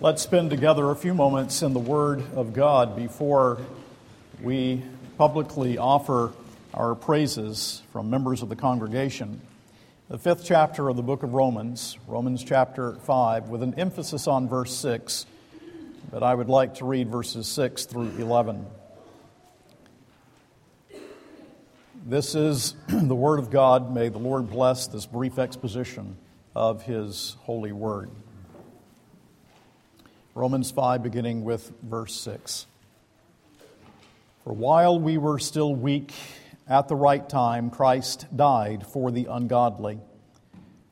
Let's spend together a few moments in the Word of God before we publicly offer our praises from members of the congregation. The fifth chapter of the book of Romans, Romans chapter 5, with an emphasis on verse 6, but I would like to read verses 6 through 11. This is the Word of God. May the Lord bless this brief exposition of His holy Word. Romans 5, beginning with verse 6. For while we were still weak, at the right time, Christ died for the ungodly.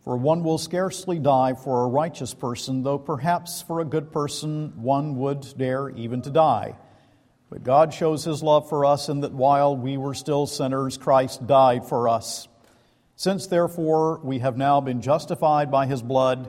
For one will scarcely die for a righteous person, though perhaps for a good person one would dare even to die. But God shows his love for us in that while we were still sinners, Christ died for us. Since therefore we have now been justified by his blood,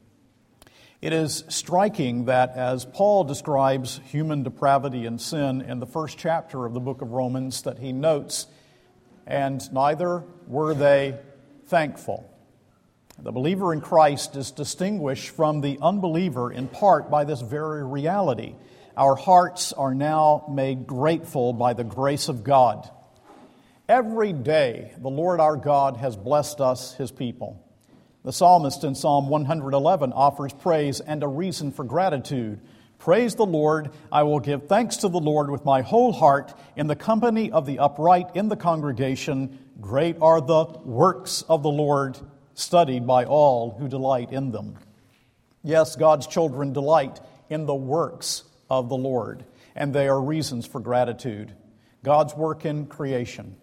It is striking that as Paul describes human depravity and sin in the first chapter of the book of Romans, that he notes, and neither were they thankful. The believer in Christ is distinguished from the unbeliever in part by this very reality. Our hearts are now made grateful by the grace of God. Every day, the Lord our God has blessed us, his people. The psalmist in Psalm 111 offers praise and a reason for gratitude. Praise the Lord. I will give thanks to the Lord with my whole heart in the company of the upright in the congregation. Great are the works of the Lord, studied by all who delight in them. Yes, God's children delight in the works of the Lord, and they are reasons for gratitude. God's work in creation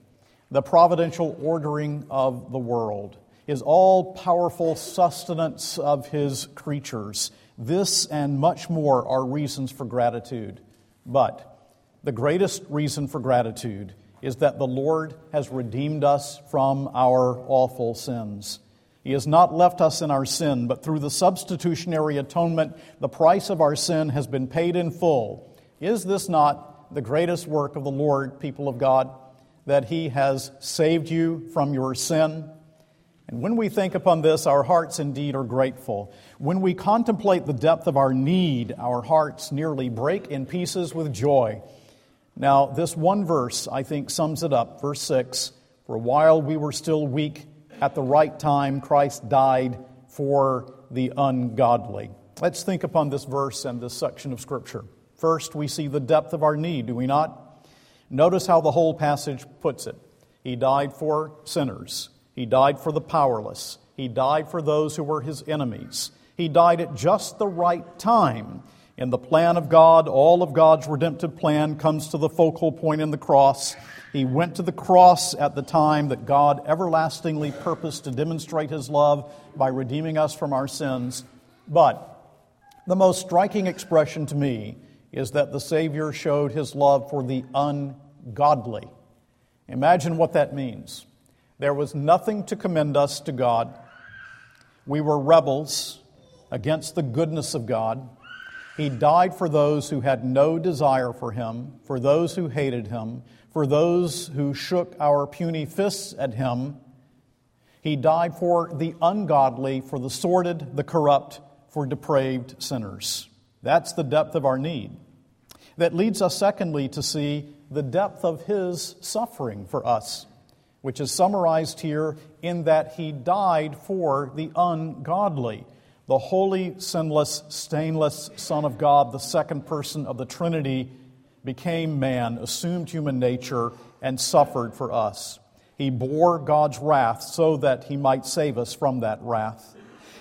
the providential ordering of the world, his all powerful sustenance of his creatures. This and much more are reasons for gratitude. But the greatest reason for gratitude is that the Lord has redeemed us from our awful sins. He has not left us in our sin, but through the substitutionary atonement, the price of our sin has been paid in full. Is this not the greatest work of the Lord, people of God? that He has saved you from your sin. And when we think upon this, our hearts indeed are grateful. When we contemplate the depth of our need, our hearts nearly break in pieces with joy. Now, this one verse, I think, sums it up. Verse 6 For while we were still weak, at the right time, Christ died for the ungodly. Let's think upon this verse and this section of Scripture. First, we see the depth of our need, do we not? Notice how the whole passage puts it. He died for sinners. He died for the powerless. He died for those who were his enemies. He died at just the right time. In the plan of God, all of God's redemptive plan comes to the focal point in the cross. He went to the cross at the time that God everlastingly purposed to demonstrate his love by redeeming us from our sins. But the most striking expression to me is that the Savior showed his love for the ungodly. Imagine what that means. There was nothing to commend us to God. We were rebels against the goodness of God. He died for those who had no desire for him, for those who hated him, for those who shook our puny fists at him. He died for the ungodly, for the sordid, the corrupt, for depraved sinners. That's the depth of our need. That leads us, secondly, to see the depth of his suffering for us, which is summarized here in that he died for the ungodly. The holy, sinless, stainless Son of God, the second person of the Trinity, became man, assumed human nature, and suffered for us. He bore God's wrath so that he might save us from that wrath.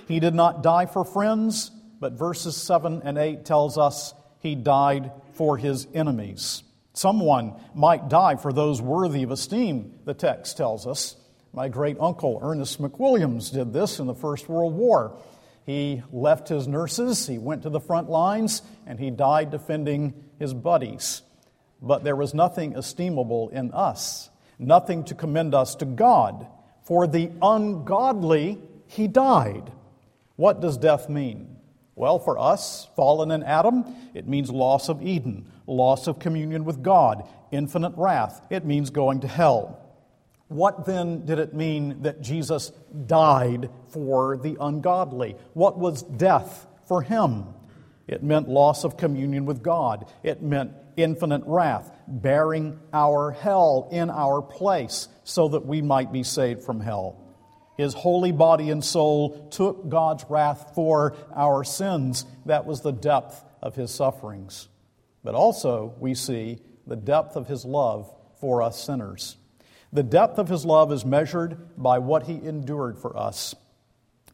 He did not die for friends, but verses 7 and 8 tells us he died for his enemies. Someone might die for those worthy of esteem, the text tells us. My great uncle Ernest McWilliams did this in the First World War. He left his nurses, he went to the front lines, and he died defending his buddies. But there was nothing esteemable in us. nothing to commend us to God. For the ungodly, he died. What does death mean? Well, for us, fallen in Adam, it means loss of Eden, loss of communion with God, infinite wrath. It means going to hell. What then did it mean that Jesus died for the ungodly? What was death for him? It meant loss of communion with God. It meant infinite wrath, bearing our hell in our place so that we might be saved from hell. His holy body and soul took God's wrath for our sins. That was the depth of his sufferings. But also, we see the depth of his love for us sinners. The depth of his love is measured by what he endured for us.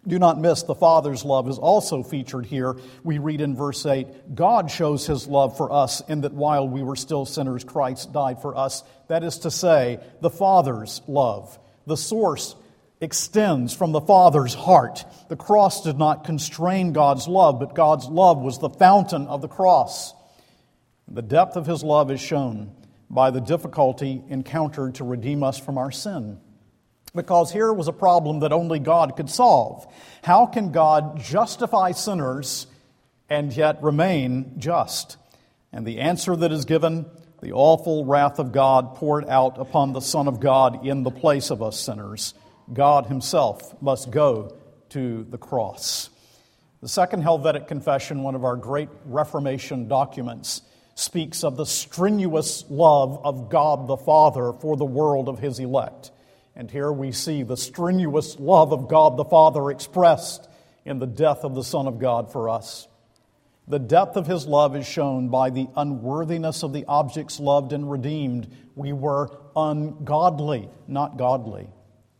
Do not miss the Father's love is also featured here. We read in verse 8 God shows his love for us in that while we were still sinners, Christ died for us. That is to say, the Father's love. The source extends from the Father's heart. The cross did not constrain God's love, but God's love was the fountain of the cross. The depth of his love is shown by the difficulty encountered to redeem us from our sin because here was a problem that only God could solve. How can God justify sinners and yet remain just? And the answer that is given the awful wrath of God poured out upon the Son of God in the place of us sinners. God Himself must go to the cross. The Second Helvetic Confession, one of our great Reformation documents, speaks of the strenuous love of God the Father for the world of His elect. And here we see the strenuous love of God the Father expressed in the death of the Son of God for us. The depth of his love is shown by the unworthiness of the objects loved and redeemed. We were ungodly, not godly.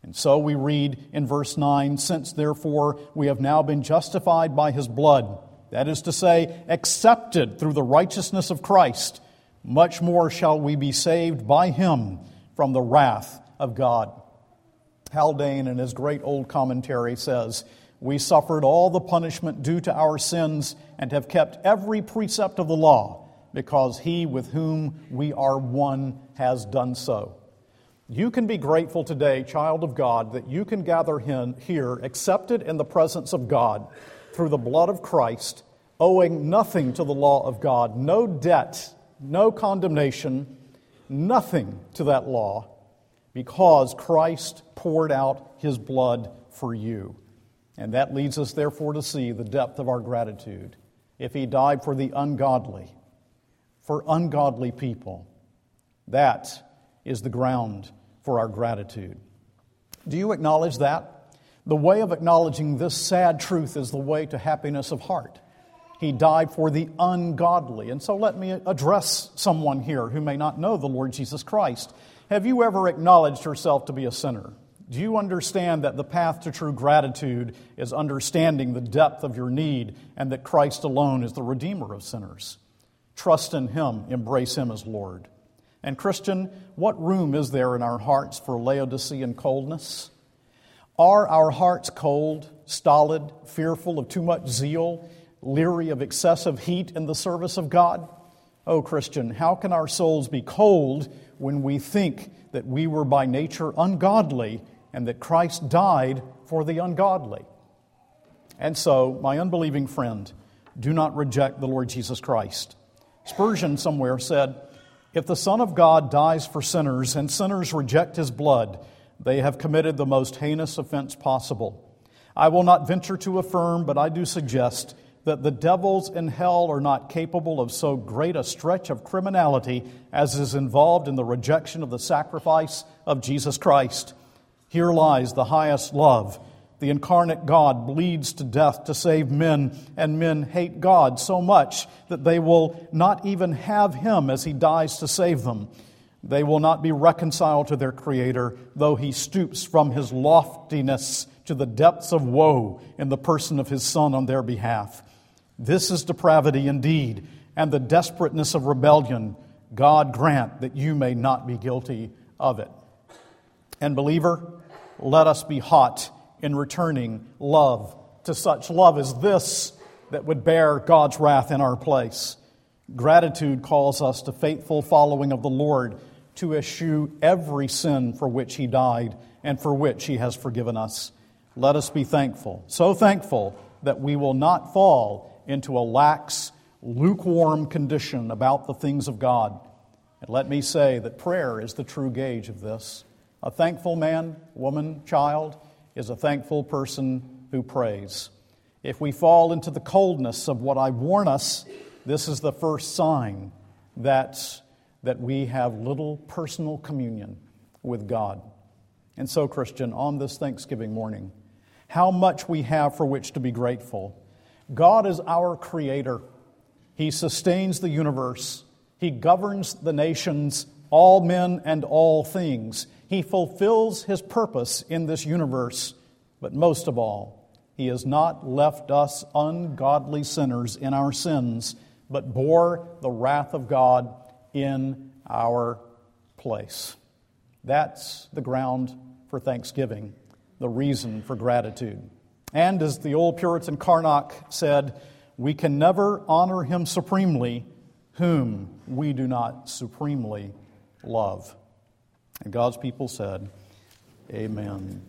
And so we read in verse 9 Since therefore we have now been justified by his blood, that is to say, accepted through the righteousness of Christ, much more shall we be saved by him from the wrath of God. Haldane, in his great old commentary, says, We suffered all the punishment due to our sins and have kept every precept of the law, because he with whom we are one has done so. You can be grateful today, child of God, that you can gather here, accepted in the presence of God through the blood of Christ, owing nothing to the law of God, no debt, no condemnation, nothing to that law because Christ poured out his blood for you. And that leads us, therefore, to see the depth of our gratitude. If he died for the ungodly, for ungodly people, that is the ground for our gratitude. Do you acknowledge that? The way of acknowledging this sad truth is the way to happiness of heart. He died for the ungodly. And so let me address someone here who may not know the Lord Jesus Christ. Have you ever acknowledged yourself to be a sinner? Do you understand that the path to true gratitude is understanding the depth of your need and that Christ alone is the Redeemer of sinners? Trust in Him, embrace Him as Lord. And, Christian, what room is there in our hearts for Laodicean coldness? Are our hearts cold, stolid, fearful of too much zeal, leery of excessive heat in the service of God? Oh, Christian, how can our souls be cold when we think that we were by nature ungodly and that Christ died for the ungodly. And so, my unbelieving friend, do not reject the Lord Jesus Christ. Spurgeon somewhere said, If the Son of God dies for sinners and sinners reject his blood, they have committed the most heinous offense possible. I will not venture to affirm, but I do suggest that the devils in hell are not capable of so great a stretch of criminality as is involved in the rejection of the sacrifice of Jesus Christ. Here lies the highest love. The incarnate God bleeds to death to save men, and men hate God so much that they will not even have Him as He dies to save them. They will not be reconciled to their Creator, though He stoops from His loftiness to the depths of woe in the person of His Son on their behalf. This is depravity indeed, and the desperateness of rebellion. God grant that you may not be guilty of it. And, believer, let us be hot in returning love to such love as this that would bear God's wrath in our place. Gratitude calls us to faithful following of the Lord, to eschew every sin for which he died and for which he has forgiven us. Let us be thankful, so thankful that we will not fall into a lax, lukewarm condition about the things of God. And let me say that prayer is the true gauge of this. A thankful man, woman, child is a thankful person who prays. If we fall into the coldness of what I warn us, this is the first sign that, that we have little personal communion with God. And so, Christian, on this Thanksgiving morning, how much we have for which to be grateful. God is our creator, He sustains the universe, He governs the nations, all men and all things. He fulfills His purpose in this universe, but most of all, He has not left us ungodly sinners in our sins, but bore the wrath of God in our place. That's the ground for thanksgiving, the reason for gratitude. And as the old Puritan Charnock said, we can never honor him supremely whom we do not supremely love. And God's people said, Amen.